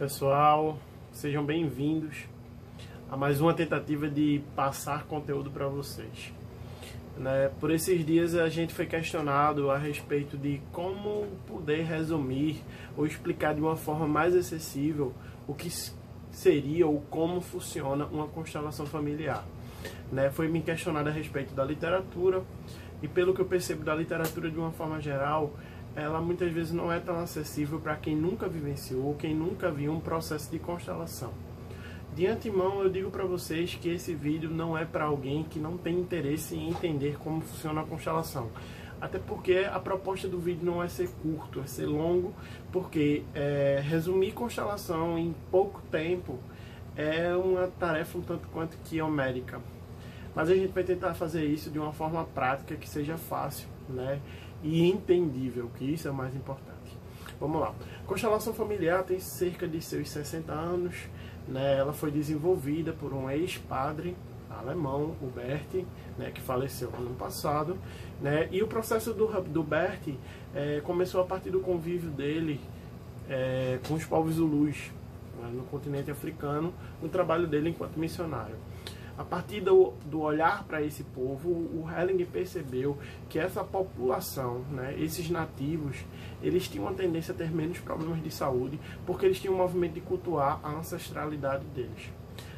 pessoal, sejam bem-vindos a mais uma tentativa de passar conteúdo para vocês. Né? Por esses dias a gente foi questionado a respeito de como poder resumir ou explicar de uma forma mais acessível o que seria ou como funciona uma constelação familiar. Né? Foi me questionado a respeito da literatura e pelo que eu percebo da literatura de uma forma geral, ela muitas vezes não é tão acessível para quem nunca vivenciou, quem nunca viu um processo de constelação. De antemão, eu digo para vocês que esse vídeo não é para alguém que não tem interesse em entender como funciona a constelação. Até porque a proposta do vídeo não é ser curto, é ser longo, porque é, resumir constelação em pouco tempo é uma tarefa um tanto quanto que homérica. Mas a gente vai tentar fazer isso de uma forma prática que seja fácil, né? E entendível, que isso é o mais importante. Vamos lá. Constelação familiar tem cerca de seus 60 anos, né? Ela foi desenvolvida por um ex-padre alemão, o Bert, né, que faleceu ano passado, né, e o processo do, do Bert é, começou a partir do convívio dele é, com os povos zulus né, no continente africano, no trabalho dele enquanto missionário. A partir do, do olhar para esse povo, o Helling percebeu que essa população, né, esses nativos, eles tinham uma tendência a ter menos problemas de saúde, porque eles tinham um movimento de cultuar a ancestralidade deles.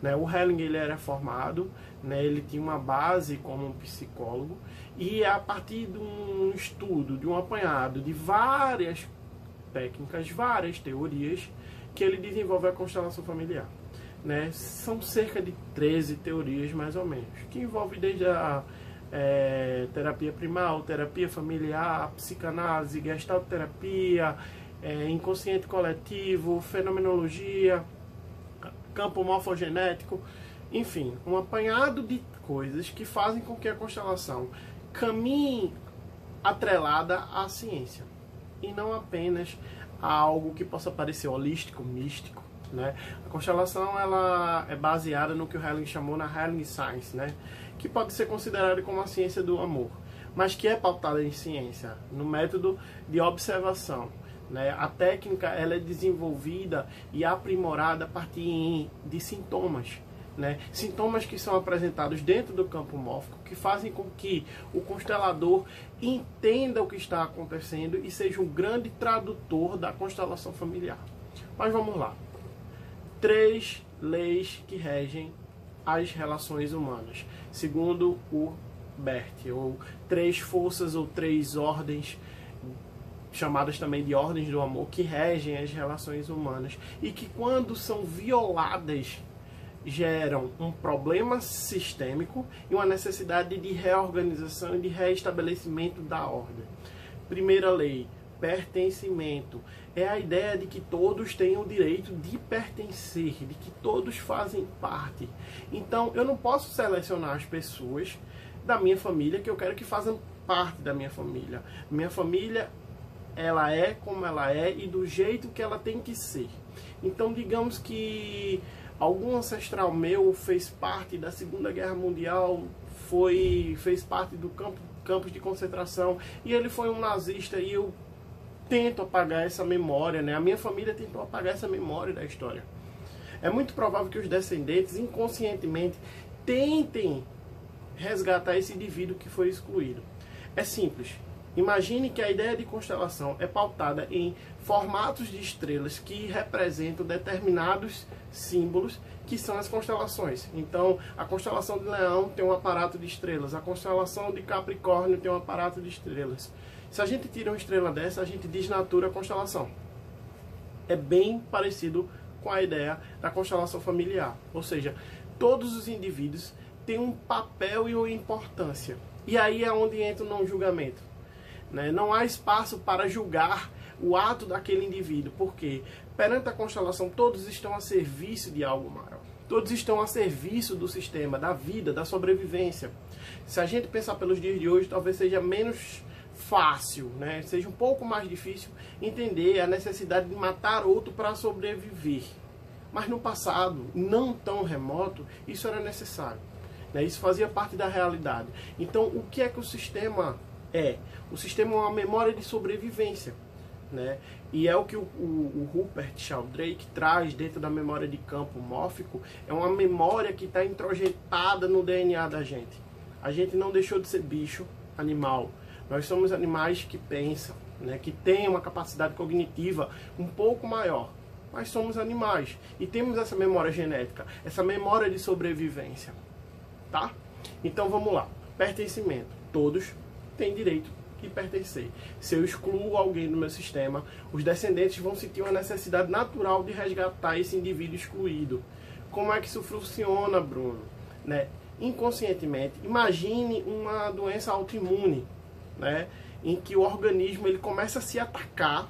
Né, o Helling ele era formado, né, ele tinha uma base como um psicólogo, e a partir de um estudo, de um apanhado de várias técnicas, várias teorias, que ele desenvolve a constelação familiar. Né? São cerca de 13 teorias, mais ou menos, que envolve desde a é, terapia primal, terapia familiar, psicanálise, gestalterapia, é, inconsciente coletivo, fenomenologia, campo morfogenético, enfim, um apanhado de coisas que fazem com que a constelação caminhe atrelada à ciência e não apenas a algo que possa parecer holístico, místico, né? A constelação ela é baseada no que o Helling chamou na Helling Science, né? que pode ser considerada como a ciência do amor, mas que é pautada em ciência, no método de observação. Né? A técnica ela é desenvolvida e aprimorada a partir de sintomas. Né? Sintomas que são apresentados dentro do campo mórfico que fazem com que o constelador entenda o que está acontecendo e seja um grande tradutor da constelação familiar. Mas vamos lá três leis que regem as relações humanas, segundo o Bert, ou três forças ou três ordens chamadas também de ordens do amor que regem as relações humanas e que quando são violadas geram um problema sistêmico e uma necessidade de reorganização e de reestabelecimento da ordem. Primeira lei, pertencimento. É a ideia de que todos têm o direito de pertencer, de que todos fazem parte. Então, eu não posso selecionar as pessoas da minha família que eu quero que façam parte da minha família. Minha família, ela é como ela é e do jeito que ela tem que ser. Então, digamos que algum ancestral meu fez parte da Segunda Guerra Mundial, foi fez parte do campo campos de concentração e ele foi um nazista e eu tento apagar essa memória, né? A minha família tentou apagar essa memória da história. É muito provável que os descendentes inconscientemente tentem resgatar esse indivíduo que foi excluído. É simples. Imagine que a ideia de constelação é pautada em formatos de estrelas que representam determinados símbolos que são as constelações. Então, a constelação de Leão tem um aparato de estrelas, a constelação de Capricórnio tem um aparato de estrelas. Se a gente tira uma estrela dessa, a gente desnatura a constelação. É bem parecido com a ideia da constelação familiar. Ou seja, todos os indivíduos têm um papel e uma importância. E aí é onde entra o não julgamento. Né? Não há espaço para julgar o ato daquele indivíduo, porque perante a constelação todos estão a serviço de algo maior. Todos estão a serviço do sistema, da vida, da sobrevivência. Se a gente pensar pelos dias de hoje, talvez seja menos fácil, né? seja um pouco mais difícil entender a necessidade de matar outro para sobreviver. Mas no passado, não tão remoto, isso era necessário. Né? Isso fazia parte da realidade. Então, o que é que o sistema é? O sistema é uma memória de sobrevivência. né? E é o que o, o, o Rupert Sheldrake traz dentro da memória de campo mórfico, é uma memória que está introjetada no DNA da gente. A gente não deixou de ser bicho, animal. Nós somos animais que pensam, né? que têm uma capacidade cognitiva um pouco maior. Mas somos animais e temos essa memória genética, essa memória de sobrevivência, tá? Então vamos lá. Pertencimento. Todos têm direito que pertencer. Se eu excluo alguém do meu sistema, os descendentes vão sentir uma necessidade natural de resgatar esse indivíduo excluído. Como é que isso funciona, Bruno? Né? Inconscientemente, imagine uma doença autoimune, né? em que o organismo ele começa a se atacar,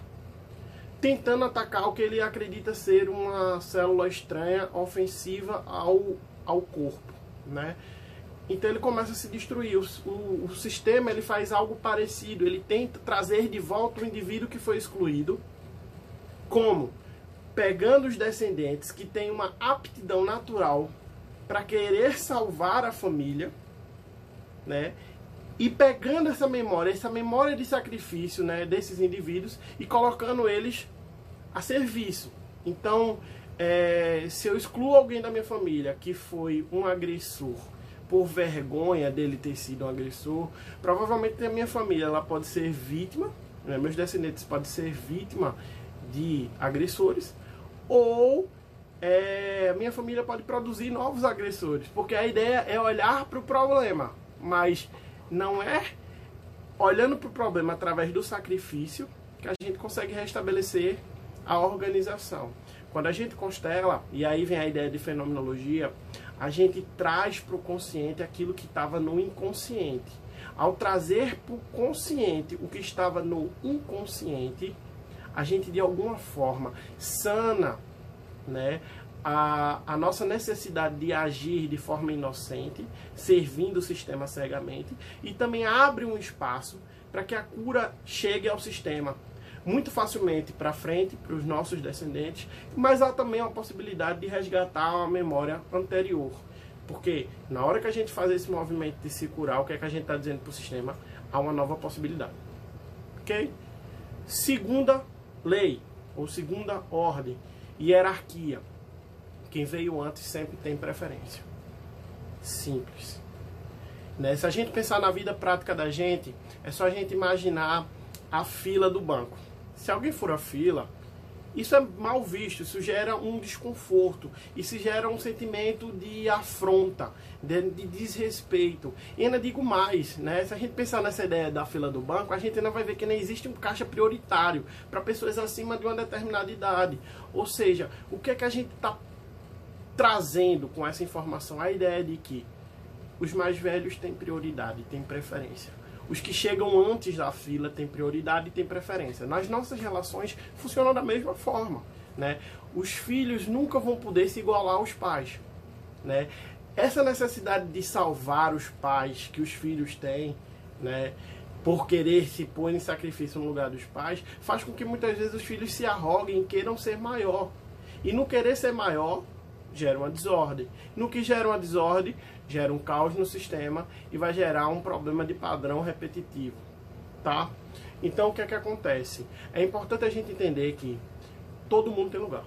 tentando atacar o que ele acredita ser uma célula estranha, ofensiva ao, ao corpo. Né? Então ele começa a se destruir. O, o, o, sistema ele faz algo parecido. Ele tenta trazer de volta o indivíduo que foi excluído. Como? Pegando os descendentes que têm uma aptidão natural para querer salvar a família, né? E pegando essa memória, essa memória de sacrifício, né, desses indivíduos e colocando eles a serviço. Então, é, se eu excluo alguém da minha família que foi um agressor por vergonha dele ter sido um agressor. Provavelmente a minha família ela pode ser vítima, né? meus descendentes podem ser vítima de agressores, ou é, minha família pode produzir novos agressores, porque a ideia é olhar para o problema, mas não é olhando para o problema através do sacrifício que a gente consegue restabelecer a organização. Quando a gente constela, e aí vem a ideia de fenomenologia, a gente traz para o consciente aquilo que estava no inconsciente. Ao trazer para o consciente o que estava no inconsciente, a gente de alguma forma sana né, a, a nossa necessidade de agir de forma inocente, servindo o sistema cegamente, e também abre um espaço para que a cura chegue ao sistema muito facilmente para frente, para os nossos descendentes, mas há também a possibilidade de resgatar uma memória anterior. Porque na hora que a gente faz esse movimento de se curar, o que é que a gente está dizendo para o sistema? Há uma nova possibilidade. Ok? Segunda lei, ou segunda ordem, hierarquia. Quem veio antes sempre tem preferência. Simples. Né? Se a gente pensar na vida prática da gente, é só a gente imaginar a fila do banco. Se alguém for a fila, isso é mal visto, isso gera um desconforto, isso gera um sentimento de afronta, de, de, desrespeito. E ainda digo mais, né? Se a gente pensar nessa ideia da fila do banco, a gente ainda vai ver que não existe um caixa prioritário para pessoas acima de uma determinada idade. Ou seja, o que é que a gente está trazendo com essa informação? A ideia de que os mais velhos têm prioridade, têm preferência. Os que chegam antes da fila têm prioridade e têm preferência. Nas nossas relações funcionam da mesma forma. Né? Os filhos nunca vão poder se igualar aos pais. Né? Essa necessidade de salvar os pais que os filhos têm, né? por querer se pôr em sacrifício no lugar dos pais, faz com que muitas vezes os filhos se arroguem e queiram ser maior. E no querer ser maior, gera uma desordem. No que gera uma desordem, gera um caos no sistema e vai gerar um problema de padrão repetitivo, tá? Então o que é que acontece? É importante a gente entender que todo mundo tem lugar.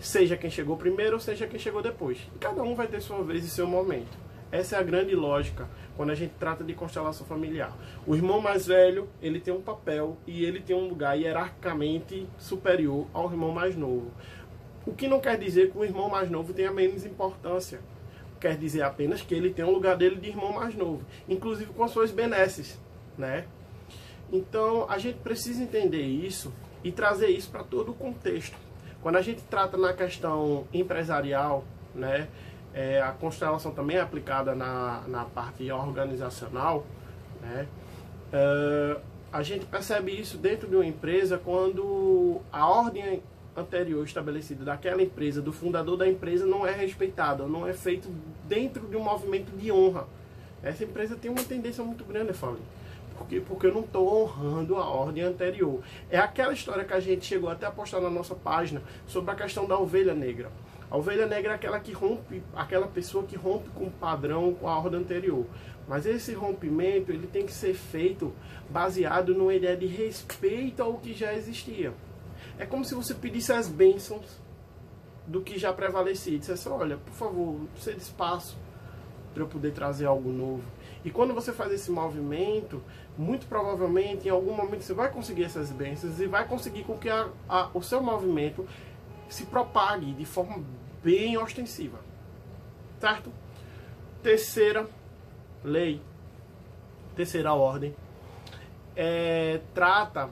Seja quem chegou primeiro ou seja quem chegou depois. Cada um vai ter sua vez e seu momento. Essa é a grande lógica quando a gente trata de constelação familiar. O irmão mais velho, ele tem um papel e ele tem um lugar hierarquicamente superior ao irmão mais novo. O que não quer dizer que o irmão mais novo tenha menos importância quer dizer apenas que ele tem um lugar dele de irmão mais novo, inclusive com as suas benesses, né? Então a gente precisa entender isso e trazer isso para todo o contexto. Quando a gente trata na questão empresarial, né, é, a constelação também é aplicada na, na parte organizacional, né, é, a gente percebe isso dentro de uma empresa quando a ordem anterior estabelecida daquela empresa, do fundador da empresa, não é respeitado, não é feito dentro de um movimento de honra. Essa empresa tem uma tendência muito grande, eu falei. Por quê? Porque eu não estou honrando a ordem anterior. É aquela história que a gente chegou até a postar na nossa página sobre a questão da ovelha negra. A ovelha negra é aquela que rompe, aquela pessoa que rompe com o padrão, com a ordem anterior. Mas esse rompimento ele tem que ser feito baseado numa ideia de respeito ao que já existia. É como se você pedisse as bênçãos do que já prevalecia. E dissesse, olha, por favor, cede espaço para eu poder trazer algo novo. E quando você faz esse movimento, muito provavelmente em algum momento você vai conseguir essas bênçãos e vai conseguir com que a, a, o seu movimento se propague de forma bem ostensiva. Certo? Terceira lei, terceira ordem, é, trata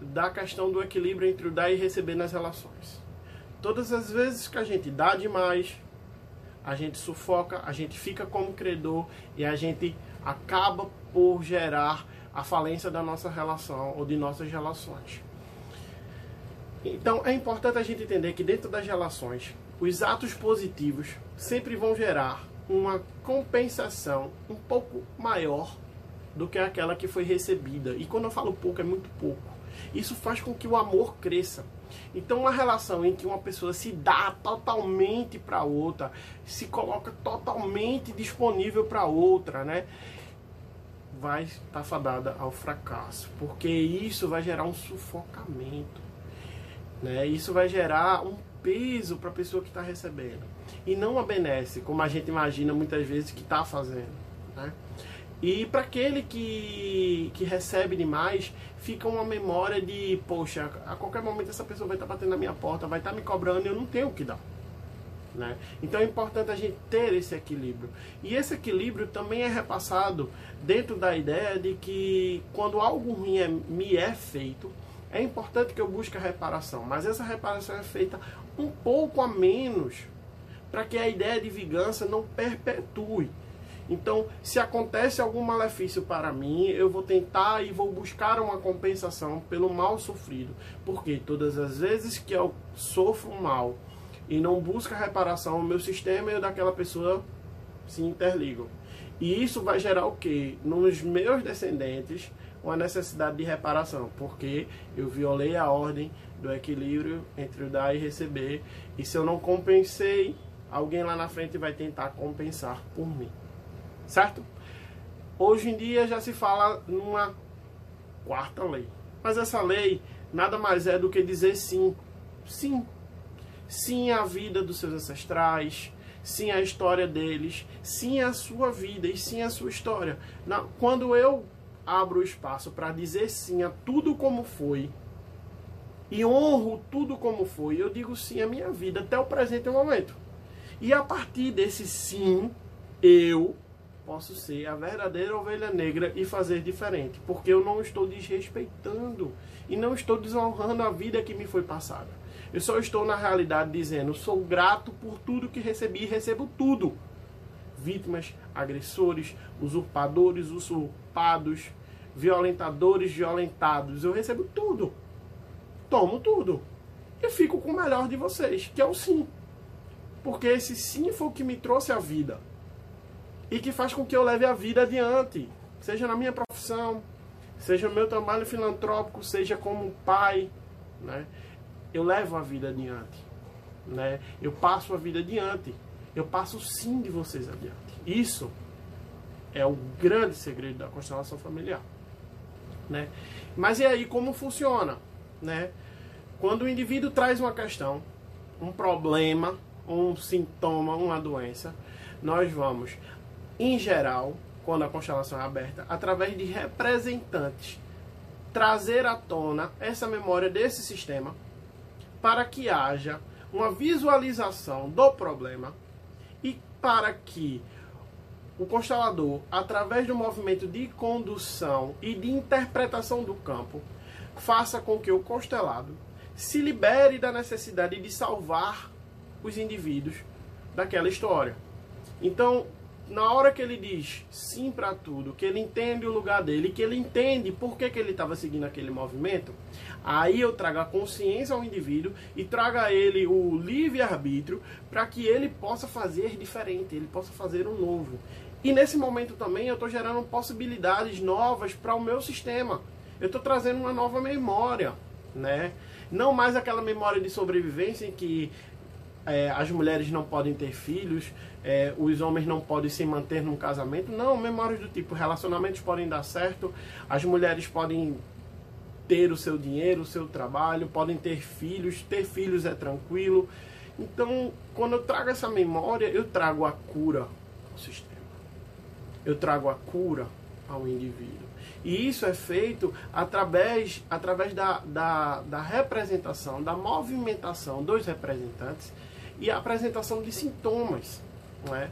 da questão do equilíbrio entre o dar e receber nas relações. Todas as vezes que a gente dá demais, a gente sufoca, a gente fica como credor e a gente acaba por gerar a falência da nossa relação ou de nossas relações. Então é importante a gente entender que dentro das relações, os atos positivos sempre vão gerar uma compensação um pouco maior do que aquela que foi recebida. E quando eu falo pouco, é muito pouco. Isso faz com que o amor cresça. Então, uma relação em que uma pessoa se dá totalmente para outra, se coloca totalmente disponível para outra, né? Vai estar fadada ao fracasso, porque isso vai gerar um sufocamento, né? Isso vai gerar um peso para a pessoa que está recebendo e não obedece, como a gente imagina muitas vezes que está fazendo, né? E para aquele que, que recebe demais, fica uma memória de, poxa, a qualquer momento essa pessoa vai estar tá batendo na minha porta, vai estar tá me cobrando e eu não tenho o que dar. Né? Então é importante a gente ter esse equilíbrio. E esse equilíbrio também é repassado dentro da ideia de que quando algo ruim é, me é feito, é importante que eu busque a reparação. Mas essa reparação é feita um pouco a menos para que a ideia de vingança não perpetue. Então, se acontece algum malefício para mim, eu vou tentar e vou buscar uma compensação pelo mal sofrido. Porque todas as vezes que eu sofro mal e não busco a reparação, o meu sistema e o daquela pessoa se interligam. E isso vai gerar o quê? Nos meus descendentes, uma necessidade de reparação, porque eu violei a ordem do equilíbrio entre o dar e receber, e se eu não compensei, alguém lá na frente vai tentar compensar por mim certo? Hoje em dia já se fala numa quarta lei. Mas essa lei nada mais é do que dizer sim. Sim. Sim à vida dos seus ancestrais, sim à história deles, sim à sua vida e sim à sua história. quando eu abro o espaço para dizer sim a tudo como foi e honro tudo como foi, eu digo sim à minha vida até o presente momento. E a partir desse sim, eu posso ser a verdadeira ovelha negra e fazer diferente, porque eu não estou desrespeitando e não estou desonrando a vida que me foi passada. Eu só estou na realidade dizendo: sou grato por tudo que recebi e recebo tudo. Vítimas, agressores, usurpadores, usurpados, violentadores, violentados. Eu recebo tudo. Tomo tudo. E fico com o melhor de vocês, que é o sim. Porque esse sim foi o que me trouxe a vida e que faz com que eu leve a vida adiante, seja na minha profissão, seja no meu trabalho filantrópico, seja como pai, né? Eu levo a vida adiante, né? Eu passo a vida adiante. Eu passo sim de vocês adiante. Isso é o grande segredo da constelação familiar, né? Mas e aí como funciona, né? Quando o indivíduo traz uma questão, um problema, um sintoma, uma doença, nós vamos em geral, quando a constelação é aberta, através de representantes, trazer à tona essa memória desse sistema para que haja uma visualização do problema e para que o constelador, através do movimento de condução e de interpretação do campo, faça com que o constelado se libere da necessidade de salvar os indivíduos daquela história. Então, na hora que ele diz sim para tudo, que ele entende o lugar dele, que ele entende por que, que ele estava seguindo aquele movimento, aí eu trago a consciência ao indivíduo e trago a ele o livre-arbítrio para que ele possa fazer diferente, ele possa fazer um novo. E nesse momento também eu estou gerando possibilidades novas para o meu sistema. Eu estou trazendo uma nova memória, né? Não mais aquela memória de sobrevivência em que é, as mulheres não podem ter filhos, é, os homens não podem se manter num casamento. Não, memórias do tipo, relacionamentos podem dar certo, as mulheres podem ter o seu dinheiro, o seu trabalho, podem ter filhos, ter filhos é tranquilo. Então, quando eu trago essa memória, eu trago a cura ao sistema. Eu trago a cura ao indivíduo. E isso é feito através, através da, da, da representação, da movimentação dos representantes e a apresentação de sintomas. Não é?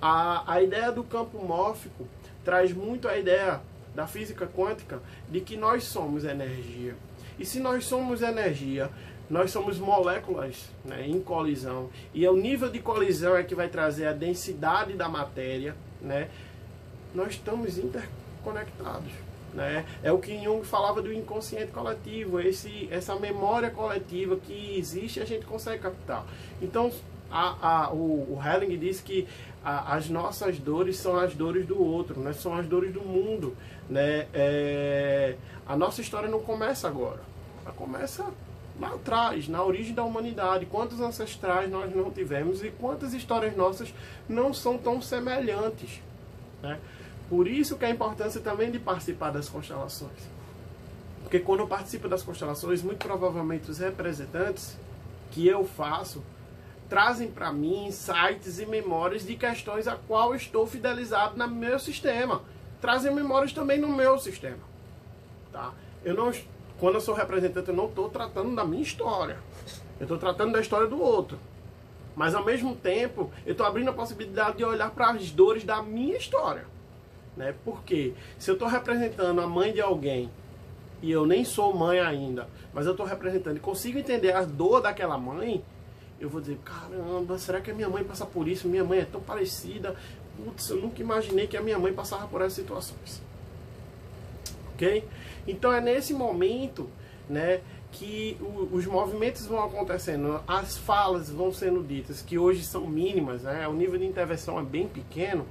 a, a ideia do campo mórfico traz muito a ideia da física quântica de que nós somos energia. E se nós somos energia, nós somos moléculas né, em colisão. E é o nível de colisão é que vai trazer a densidade da matéria. Né? Nós estamos interconectados. Né? É o que Jung falava do inconsciente coletivo, esse, essa memória coletiva que existe a gente consegue captar. Então, a, a, o, o Helling diz que a, as nossas dores são as dores do outro, né? são as dores do mundo. Né? É, a nossa história não começa agora, ela começa lá atrás, na origem da humanidade. Quantos ancestrais nós não tivemos e quantas histórias nossas não são tão semelhantes. Né? Por isso que a importância também de participar das constelações. Porque quando eu participo das constelações, muito provavelmente os representantes que eu faço trazem para mim insights e memórias de questões a qual estou fidelizado no meu sistema. Trazem memórias também no meu sistema. Tá? Eu não, quando eu sou representante, eu não estou tratando da minha história. Eu estou tratando da história do outro. Mas ao mesmo tempo, eu estou abrindo a possibilidade de olhar para as dores da minha história. Né? Porque se eu estou representando a mãe de alguém e eu nem sou mãe ainda, mas eu estou representando e consigo entender a dor daquela mãe, eu vou dizer, caramba, será que a minha mãe passa por isso? Minha mãe é tão parecida. Putz, eu nunca imaginei que a minha mãe passava por essas situações. Ok? Então é nesse momento, né, que o, os movimentos vão acontecendo, as falas vão sendo ditas, que hoje são mínimas, né, o nível de intervenção é bem pequeno,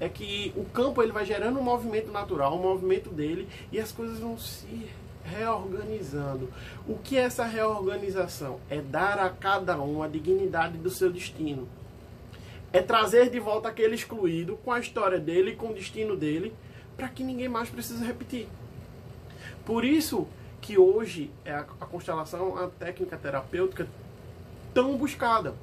é que o campo ele vai gerando um movimento natural, um movimento dele, e as coisas vão se reorganizando. O que é essa reorganização? É dar a cada um a dignidade do seu destino. É trazer de volta aquele excluído com a história dele, com o destino dele, para que ninguém mais precise repetir. Por isso que hoje é a, a constelação, a técnica terapêutica tão buscada.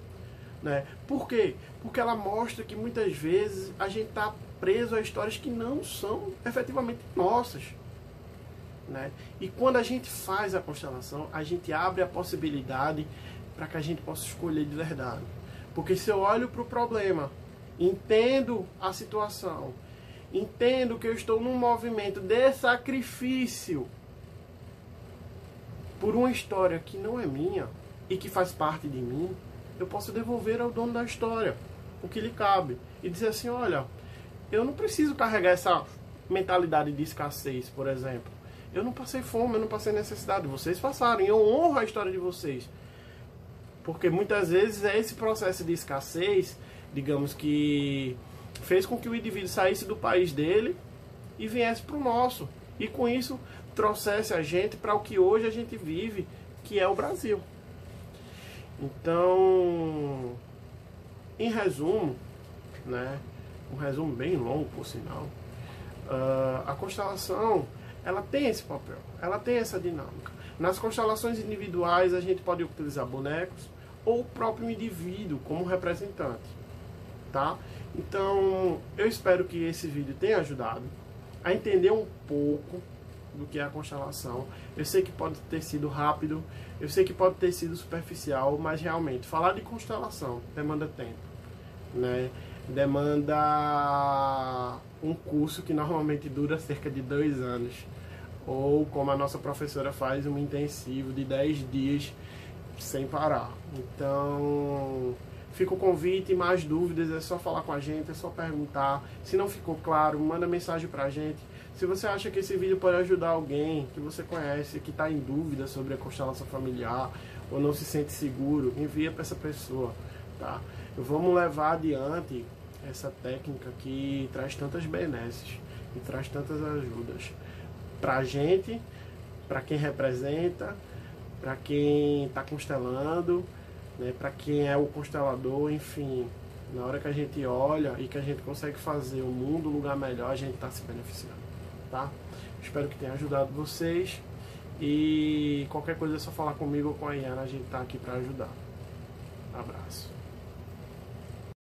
Né? Por quê? Porque ela mostra que muitas vezes a gente está preso a histórias que não são efetivamente nossas. Né? E quando a gente faz a constelação, a gente abre a possibilidade para que a gente possa escolher de verdade. Porque se eu olho para o problema, entendo a situação, entendo que eu estou num movimento de sacrifício por uma história que não é minha e que faz parte de mim, eu posso devolver ao dono da história o que lhe cabe e dizer assim: olha, eu não preciso carregar essa mentalidade de escassez, por exemplo. Eu não passei fome, eu não passei necessidade. Vocês passaram. Eu honro a história de vocês. Porque muitas vezes é esse processo de escassez, digamos que fez com que o indivíduo saísse do país dele e viesse para o nosso. E com isso trouxesse a gente para o que hoje a gente vive, que é o Brasil. Então, em resumo, né, um resumo bem longo por sinal, uh, a constelação ela tem esse papel, ela tem essa dinâmica. Nas constelações individuais a gente pode utilizar bonecos ou o próprio indivíduo como representante, tá? Então eu espero que esse vídeo tenha ajudado a entender um pouco do que é a constelação. Eu sei que pode ter sido rápido, eu sei que pode ter sido superficial, mas realmente falar de constelação demanda tempo, né? Demanda um curso que normalmente dura cerca de dois anos, ou como a nossa professora faz, um intensivo de 10 dias sem parar. Então, fica o convite, mais dúvidas é só falar com a gente, é só perguntar. Se não ficou claro, manda mensagem pra gente se você acha que esse vídeo pode ajudar alguém que você conhece, que está em dúvida sobre a constelação familiar ou não se sente seguro, envia para essa pessoa, tá? Vamos levar adiante essa técnica que traz tantas benesses e traz tantas ajudas para a gente, para quem representa, para quem está constelando, né? Para quem é o constelador, enfim, na hora que a gente olha e que a gente consegue fazer o mundo um lugar melhor, a gente está se beneficiando, tá? Espero que tenha ajudado vocês e qualquer coisa é só falar comigo ou com a Iana, a gente está aqui para ajudar. Abraço.